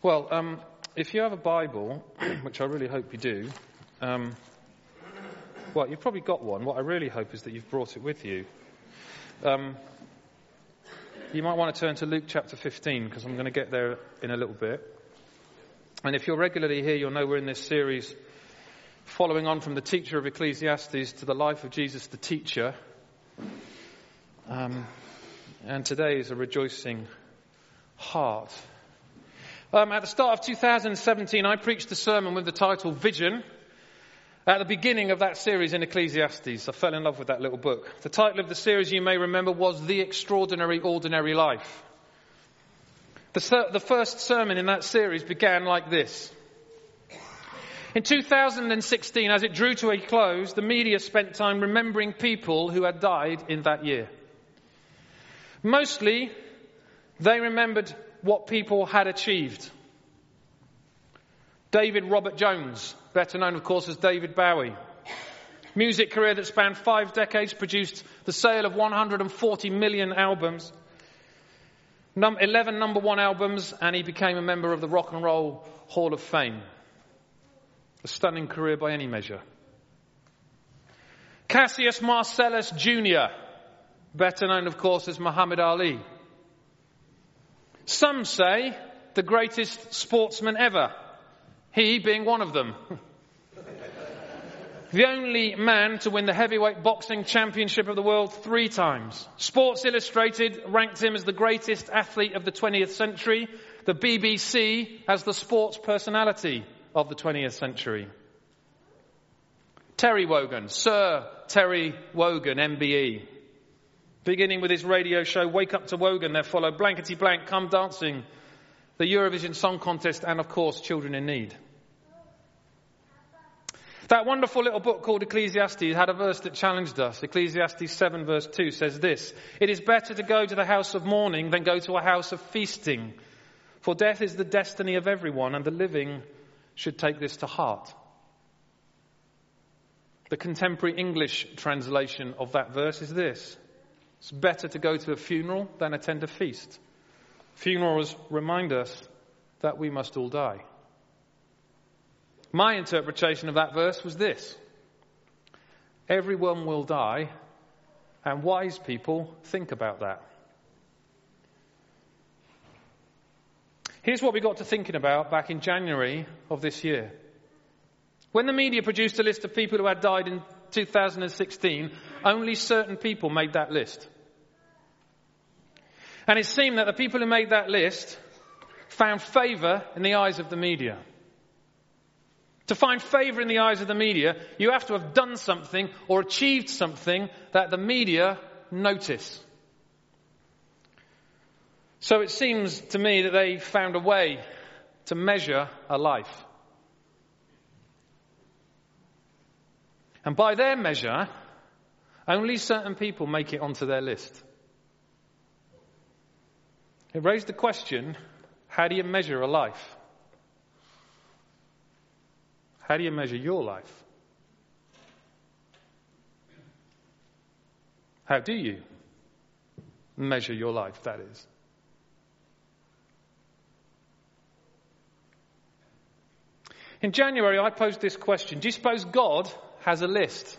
Well, um, if you have a Bible, which I really hope you do, um, well, you've probably got one. What I really hope is that you've brought it with you. Um, you might want to turn to Luke chapter 15 because I'm going to get there in a little bit. And if you're regularly here, you'll know we're in this series following on from the teacher of Ecclesiastes to the life of Jesus the teacher. Um, and today is a rejoicing heart. Um, at the start of 2017, I preached a sermon with the title Vision. At the beginning of that series in Ecclesiastes, I fell in love with that little book. The title of the series, you may remember, was The Extraordinary Ordinary Life. The, the first sermon in that series began like this. In 2016, as it drew to a close, the media spent time remembering people who had died in that year. Mostly, they remembered what people had achieved. David Robert Jones, better known, of course, as David Bowie. Music career that spanned five decades, produced the sale of 140 million albums, 11 number one albums, and he became a member of the Rock and Roll Hall of Fame. A stunning career by any measure. Cassius Marcellus Jr., better known, of course, as Muhammad Ali. Some say the greatest sportsman ever, he being one of them. the only man to win the heavyweight boxing championship of the world three times. Sports Illustrated ranked him as the greatest athlete of the 20th century. The BBC as the sports personality of the 20th century. Terry Wogan, Sir Terry Wogan, MBE. Beginning with his radio show, Wake Up to Wogan, there followed Blankety Blank, Come Dancing, the Eurovision Song Contest, and of course, Children in Need. That wonderful little book called Ecclesiastes had a verse that challenged us. Ecclesiastes 7 verse 2 says this, It is better to go to the house of mourning than go to a house of feasting. For death is the destiny of everyone and the living should take this to heart. The contemporary English translation of that verse is this. It's better to go to a funeral than attend a feast. Funerals remind us that we must all die. My interpretation of that verse was this Everyone will die, and wise people think about that. Here's what we got to thinking about back in January of this year. When the media produced a list of people who had died in 2016, only certain people made that list. And it seemed that the people who made that list found favour in the eyes of the media. To find favour in the eyes of the media, you have to have done something or achieved something that the media notice. So it seems to me that they found a way to measure a life. And by their measure, only certain people make it onto their list. It raised the question how do you measure a life? How do you measure your life? How do you measure your life, that is? In January, I posed this question Do you suppose God has a list.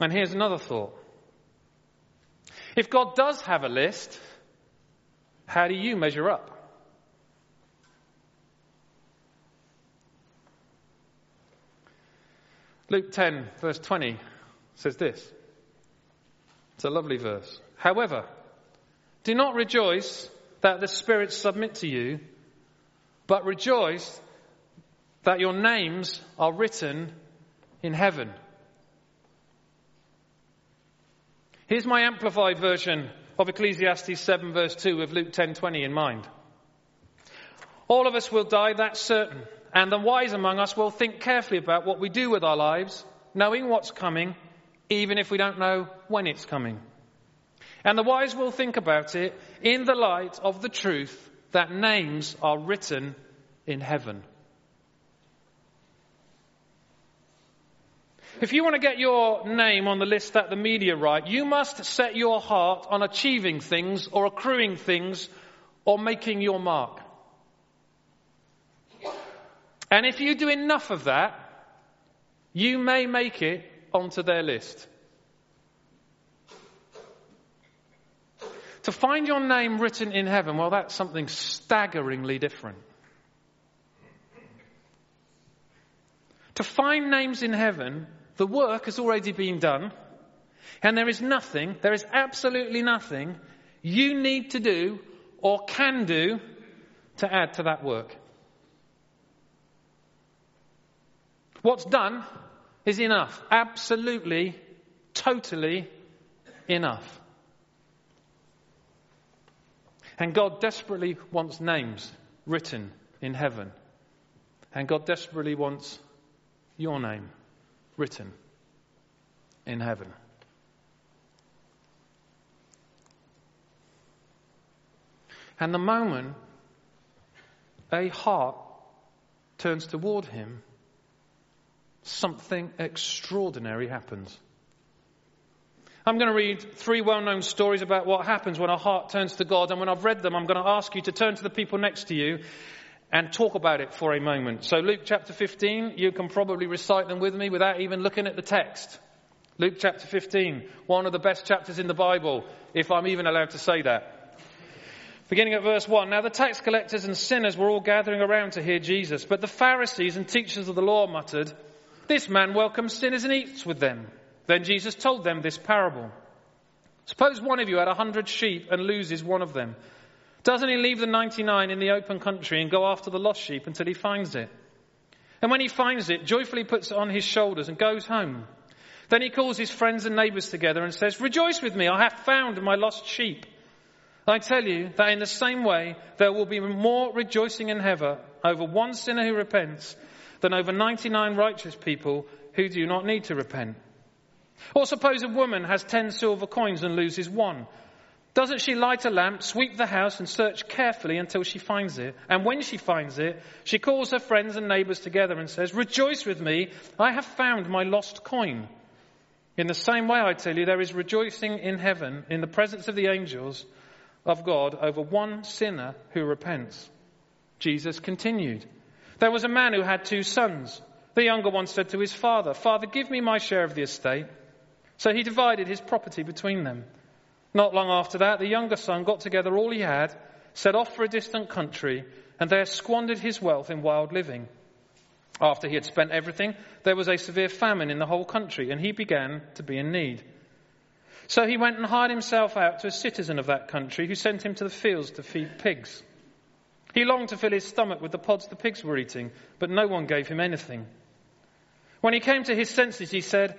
And here's another thought. If God does have a list, how do you measure up? Luke 10, verse 20 says this. It's a lovely verse. However, do not rejoice that the spirits submit to you, but rejoice that your names are written in heaven. Here's my amplified version of Ecclesiastes 7 verse 2 with Luke 10:20 in mind. All of us will die, that's certain. And the wise among us will think carefully about what we do with our lives, knowing what's coming, even if we don't know when it's coming. And the wise will think about it in the light of the truth that names are written in heaven. If you want to get your name on the list that the media write, you must set your heart on achieving things or accruing things or making your mark. And if you do enough of that, you may make it onto their list. To find your name written in heaven, well, that's something staggeringly different. To find names in heaven, the work has already been done, and there is nothing, there is absolutely nothing you need to do or can do to add to that work. What's done is enough. Absolutely, totally enough. And God desperately wants names written in heaven. And God desperately wants your name written in heaven. And the moment a heart turns toward him, something extraordinary happens. I'm going to read three well known stories about what happens when a heart turns to God. And when I've read them, I'm going to ask you to turn to the people next to you and talk about it for a moment. So, Luke chapter 15, you can probably recite them with me without even looking at the text. Luke chapter 15, one of the best chapters in the Bible, if I'm even allowed to say that. Beginning at verse 1. Now the tax collectors and sinners were all gathering around to hear Jesus, but the Pharisees and teachers of the law muttered, This man welcomes sinners and eats with them. Then Jesus told them this parable. Suppose one of you had a hundred sheep and loses one of them. Doesn't he leave the 99 in the open country and go after the lost sheep until he finds it? And when he finds it, joyfully puts it on his shoulders and goes home. Then he calls his friends and neighbors together and says, Rejoice with me, I have found my lost sheep. I tell you that in the same way, there will be more rejoicing in heaven over one sinner who repents than over 99 righteous people who do not need to repent. Or suppose a woman has 10 silver coins and loses one. Doesn't she light a lamp, sweep the house, and search carefully until she finds it? And when she finds it, she calls her friends and neighbors together and says, Rejoice with me, I have found my lost coin. In the same way, I tell you, there is rejoicing in heaven in the presence of the angels of God over one sinner who repents. Jesus continued. There was a man who had two sons. The younger one said to his father, Father, give me my share of the estate. So he divided his property between them. Not long after that, the younger son got together all he had, set off for a distant country, and there squandered his wealth in wild living. After he had spent everything, there was a severe famine in the whole country, and he began to be in need. So he went and hired himself out to a citizen of that country who sent him to the fields to feed pigs. He longed to fill his stomach with the pods the pigs were eating, but no one gave him anything. When he came to his senses, he said,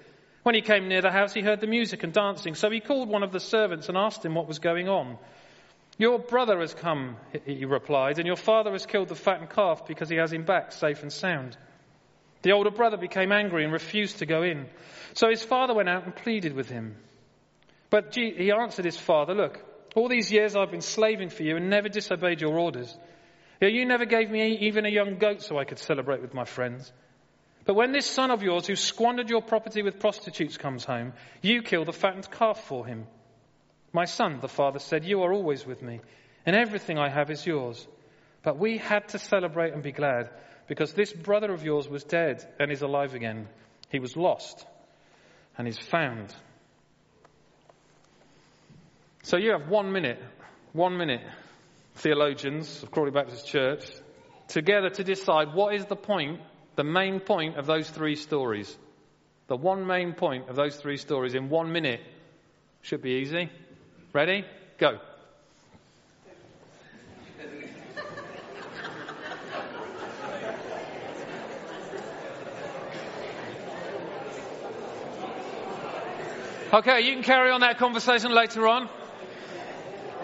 When he came near the house, he heard the music and dancing. So he called one of the servants and asked him what was going on. Your brother has come, he replied, and your father has killed the fattened calf because he has him back safe and sound. The older brother became angry and refused to go in. So his father went out and pleaded with him. But he answered his father, Look, all these years I've been slaving for you and never disobeyed your orders. You never gave me even a young goat so I could celebrate with my friends. But when this son of yours who squandered your property with prostitutes comes home, you kill the fattened calf for him. My son, the father said, you are always with me, and everything I have is yours. But we had to celebrate and be glad because this brother of yours was dead and is alive again. He was lost and is found. So you have one minute, one minute, theologians of Crawley Baptist Church, together to decide what is the point the main point of those three stories. The one main point of those three stories in one minute. Should be easy. Ready? Go. Okay, you can carry on that conversation later on.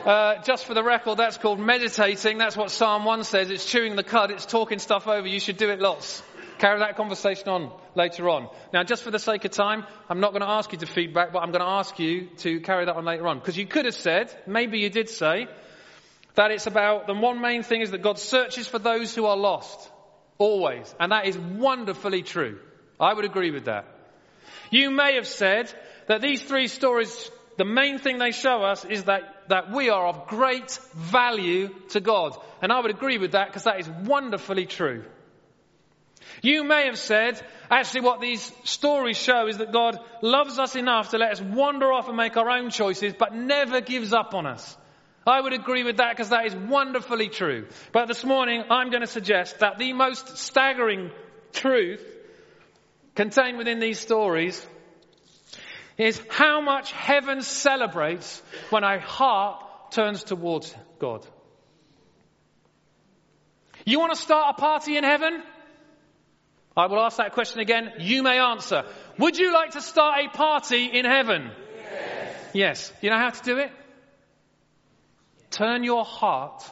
Uh, just for the record, that's called meditating. That's what Psalm 1 says. It's chewing the cud. It's talking stuff over. You should do it lots. Carry that conversation on later on. Now, just for the sake of time, I'm not going to ask you to feedback, but I'm going to ask you to carry that on later on. Because you could have said, maybe you did say, that it's about the one main thing is that God searches for those who are lost. Always. And that is wonderfully true. I would agree with that. You may have said that these three stories, the main thing they show us is that, that we are of great value to God. And I would agree with that because that is wonderfully true. You may have said, actually what these stories show is that God loves us enough to let us wander off and make our own choices, but never gives up on us. I would agree with that because that is wonderfully true. But this morning I'm going to suggest that the most staggering truth contained within these stories is how much heaven celebrates when a heart turns towards God. You want to start a party in heaven? I will ask that question again. You may answer. Would you like to start a party in heaven? Yes. Yes. You know how to do it? Turn your heart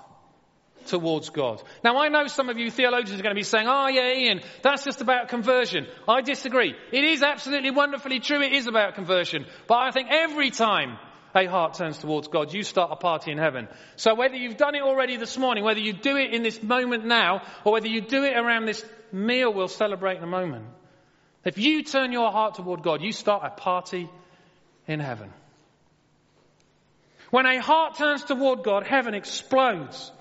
towards God. Now I know some of you theologians are going to be saying, oh yeah, Ian, that's just about conversion. I disagree. It is absolutely wonderfully true. It is about conversion. But I think every time a heart turns towards God, you start a party in heaven. So whether you've done it already this morning, whether you do it in this moment now, or whether you do it around this meal we'll celebrate in a moment, if you turn your heart toward God, you start a party in heaven. When a heart turns toward God, heaven explodes.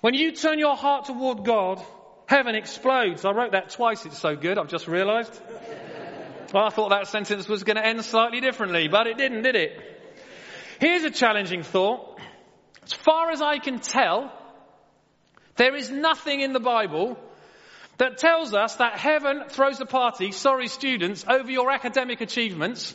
When you turn your heart toward God, heaven explodes. I wrote that twice, it's so good, I've just realized. Well, I thought that sentence was going to end slightly differently, but it didn't, did it? Here's a challenging thought. As far as I can tell, there is nothing in the Bible that tells us that heaven throws a party, sorry students, over your academic achievements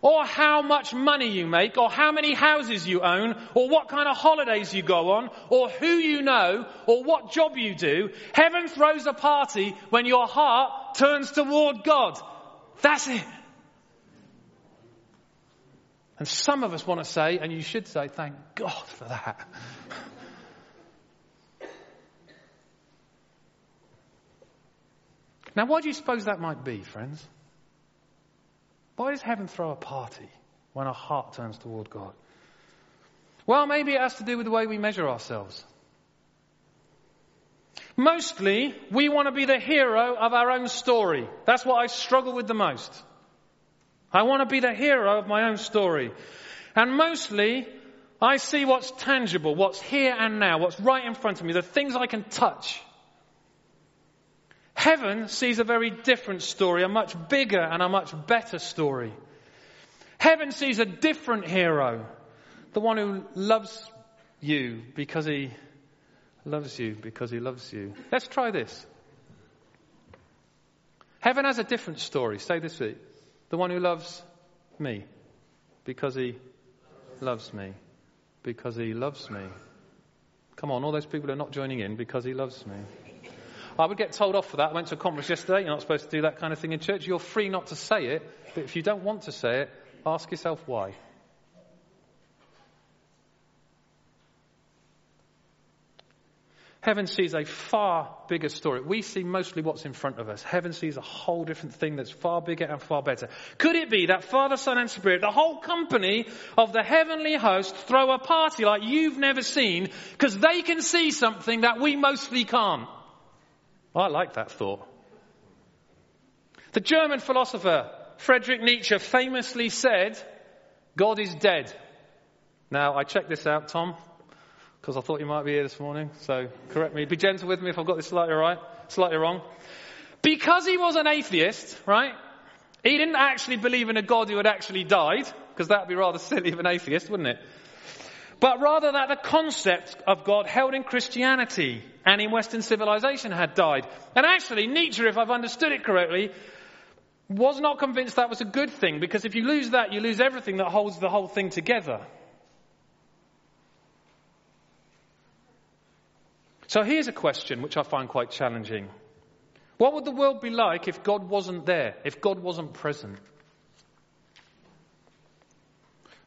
or how much money you make, or how many houses you own, or what kind of holidays you go on, or who you know, or what job you do. Heaven throws a party when your heart turns toward God. That's it. And some of us want to say, and you should say, thank God for that. now, why do you suppose that might be, friends? Why does heaven throw a party when our heart turns toward God? Well, maybe it has to do with the way we measure ourselves. Mostly, we want to be the hero of our own story. That's what I struggle with the most. I want to be the hero of my own story. And mostly, I see what's tangible, what's here and now, what's right in front of me, the things I can touch. Heaven sees a very different story, a much bigger and a much better story. Heaven sees a different hero, the one who loves you because he loves you because he loves you. Let's try this. Heaven has a different story. Say this. The one who loves me because he loves me. Because he loves me. Come on, all those people are not joining in because he loves me. I would get told off for that. I went to a conference yesterday. You're not supposed to do that kind of thing in church. You're free not to say it, but if you don't want to say it, ask yourself why. Heaven sees a far bigger story. We see mostly what's in front of us. Heaven sees a whole different thing that's far bigger and far better. Could it be that Father, Son, and Spirit, the whole company of the heavenly host, throw a party like you've never seen because they can see something that we mostly can't? I like that thought. The German philosopher Friedrich Nietzsche famously said, God is dead. Now, I checked this out, Tom, because I thought you might be here this morning, so correct me. Be gentle with me if I've got this slightly right, slightly wrong. Because he was an atheist, right? He didn't actually believe in a God who had actually died, because that would be rather silly of an atheist, wouldn't it? But rather that the concept of God held in Christianity and in Western civilization had died. And actually, Nietzsche, if I've understood it correctly, was not convinced that was a good thing because if you lose that, you lose everything that holds the whole thing together. So here's a question which I find quite challenging. What would the world be like if God wasn't there, if God wasn't present?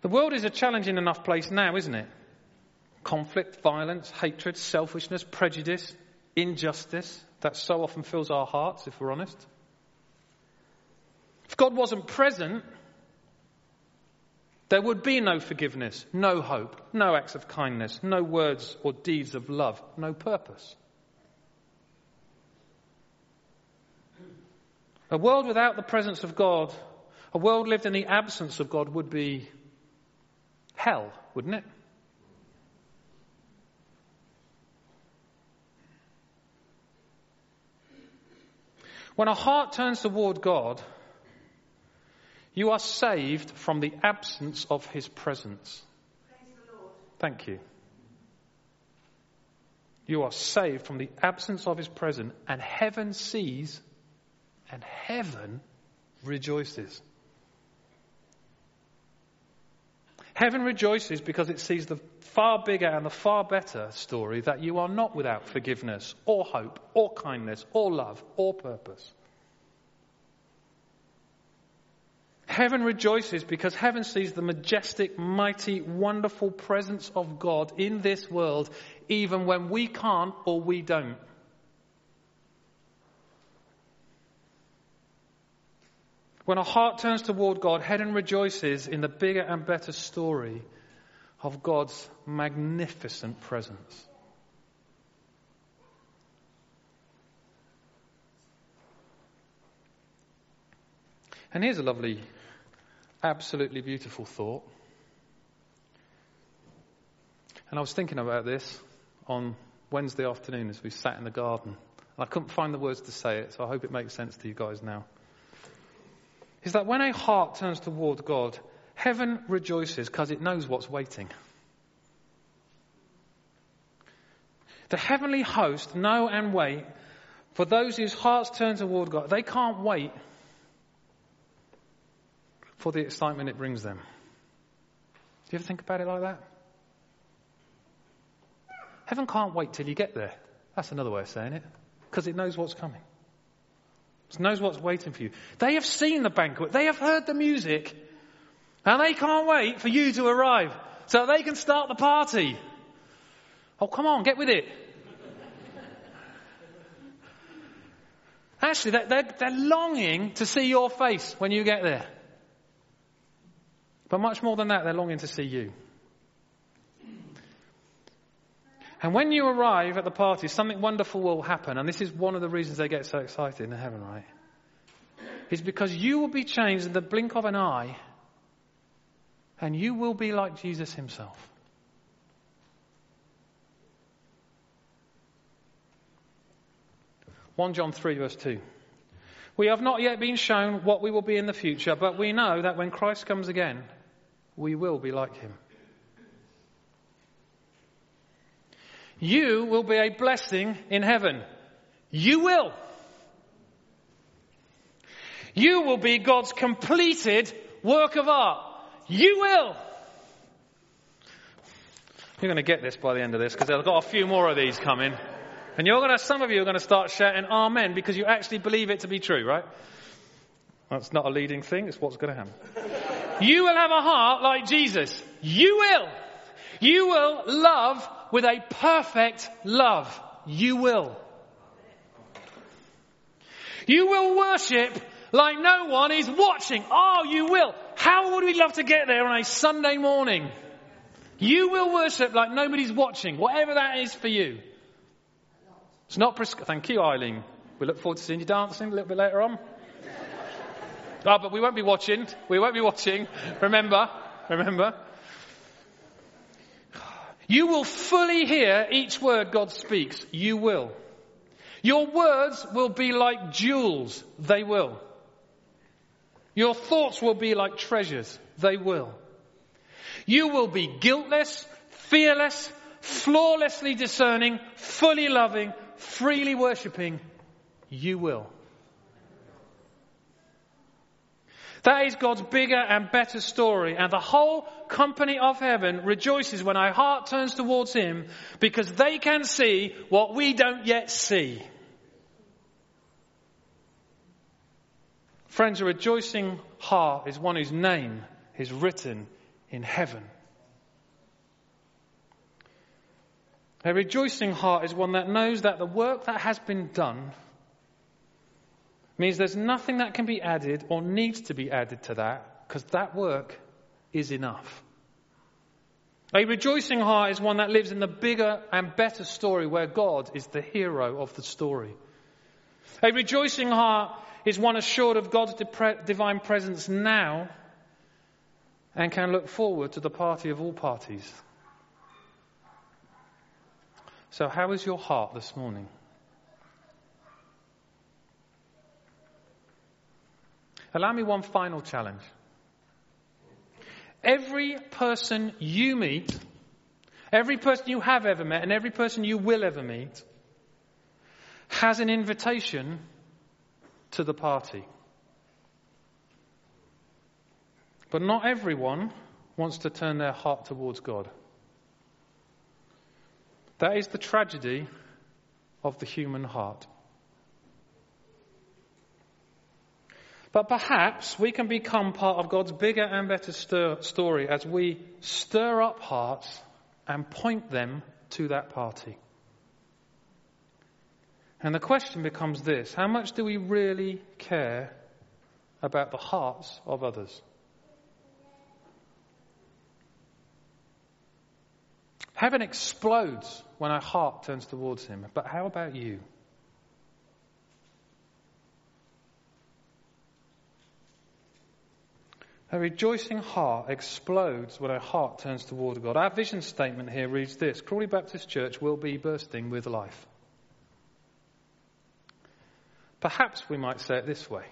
The world is a challenging enough place now, isn't it? Conflict, violence, hatred, selfishness, prejudice, injustice that so often fills our hearts, if we're honest. If God wasn't present, there would be no forgiveness, no hope, no acts of kindness, no words or deeds of love, no purpose. A world without the presence of God, a world lived in the absence of God would be hell, wouldn't it? When a heart turns toward God, you are saved from the absence of his presence. Thank you. You are saved from the absence of his presence, and heaven sees, and heaven rejoices. Heaven rejoices because it sees the far bigger and the far better story that you are not without forgiveness, or hope, or kindness, or love, or purpose. Heaven rejoices because heaven sees the majestic, mighty, wonderful presence of God in this world, even when we can't or we don't. When our heart turns toward God, heaven rejoices in the bigger and better story of God's magnificent presence. And here's a lovely Absolutely beautiful thought. And I was thinking about this on Wednesday afternoon as we sat in the garden. And I couldn't find the words to say it, so I hope it makes sense to you guys now. Is that when a heart turns toward God, heaven rejoices because it knows what's waiting. The heavenly host know and wait for those whose hearts turn toward God. They can't wait for the excitement it brings them. Do you ever think about it like that? Heaven can't wait till you get there. That's another way of saying it. Because it knows what's coming. Knows what's waiting for you. They have seen the banquet. They have heard the music. And they can't wait for you to arrive so they can start the party. Oh, come on, get with it. Actually, they're, they're, longing to see your face when you get there. But much more than that, they're longing to see you. And when you arrive at the party, something wonderful will happen. And this is one of the reasons they get so excited in heaven, right? Is because you will be changed in the blink of an eye, and you will be like Jesus himself. One John three verse two. We have not yet been shown what we will be in the future, but we know that when Christ comes again, we will be like him. You will be a blessing in heaven. You will. You will be God's completed work of art. You will. You're going to get this by the end of this because I've got a few more of these coming. And you're going to, some of you are going to start shouting amen because you actually believe it to be true, right? That's not a leading thing, it's what's going to happen. You will have a heart like Jesus. You will. You will love with a perfect love. You will. You will worship like no one is watching. Oh, you will. How would we love to get there on a Sunday morning? You will worship like nobody's watching, whatever that is for you. It's not prescribed. Thank you, Eileen. We look forward to seeing you dancing a little bit later on. Oh, but we won't be watching. We won't be watching. Remember, remember. You will fully hear each word God speaks. You will. Your words will be like jewels. They will. Your thoughts will be like treasures. They will. You will be guiltless, fearless, flawlessly discerning, fully loving, freely worshipping, you will. That is God's bigger and better story. And the whole company of heaven rejoices when our heart turns towards Him because they can see what we don't yet see. Friends, a rejoicing heart is one whose name is written in heaven. A rejoicing heart is one that knows that the work that has been done means there's nothing that can be added or needs to be added to that because that work is enough. A rejoicing heart is one that lives in the bigger and better story where God is the hero of the story. A rejoicing heart is one assured of God's divine presence now and can look forward to the party of all parties. So, how is your heart this morning? Allow me one final challenge. Every person you meet, every person you have ever met, and every person you will ever meet has an invitation to the party. But not everyone wants to turn their heart towards God. That is the tragedy of the human heart. But perhaps we can become part of God's bigger and better stir- story as we stir up hearts and point them to that party. And the question becomes this how much do we really care about the hearts of others? Heaven explodes when our heart turns towards Him. But how about you? A rejoicing heart explodes when our heart turns toward God. Our vision statement here reads this Crawley Baptist Church will be bursting with life. Perhaps we might say it this way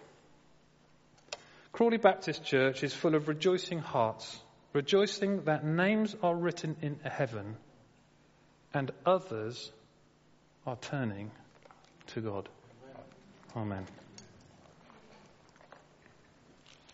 Crawley Baptist Church is full of rejoicing hearts, rejoicing that names are written in heaven and others are turning to God. Amen.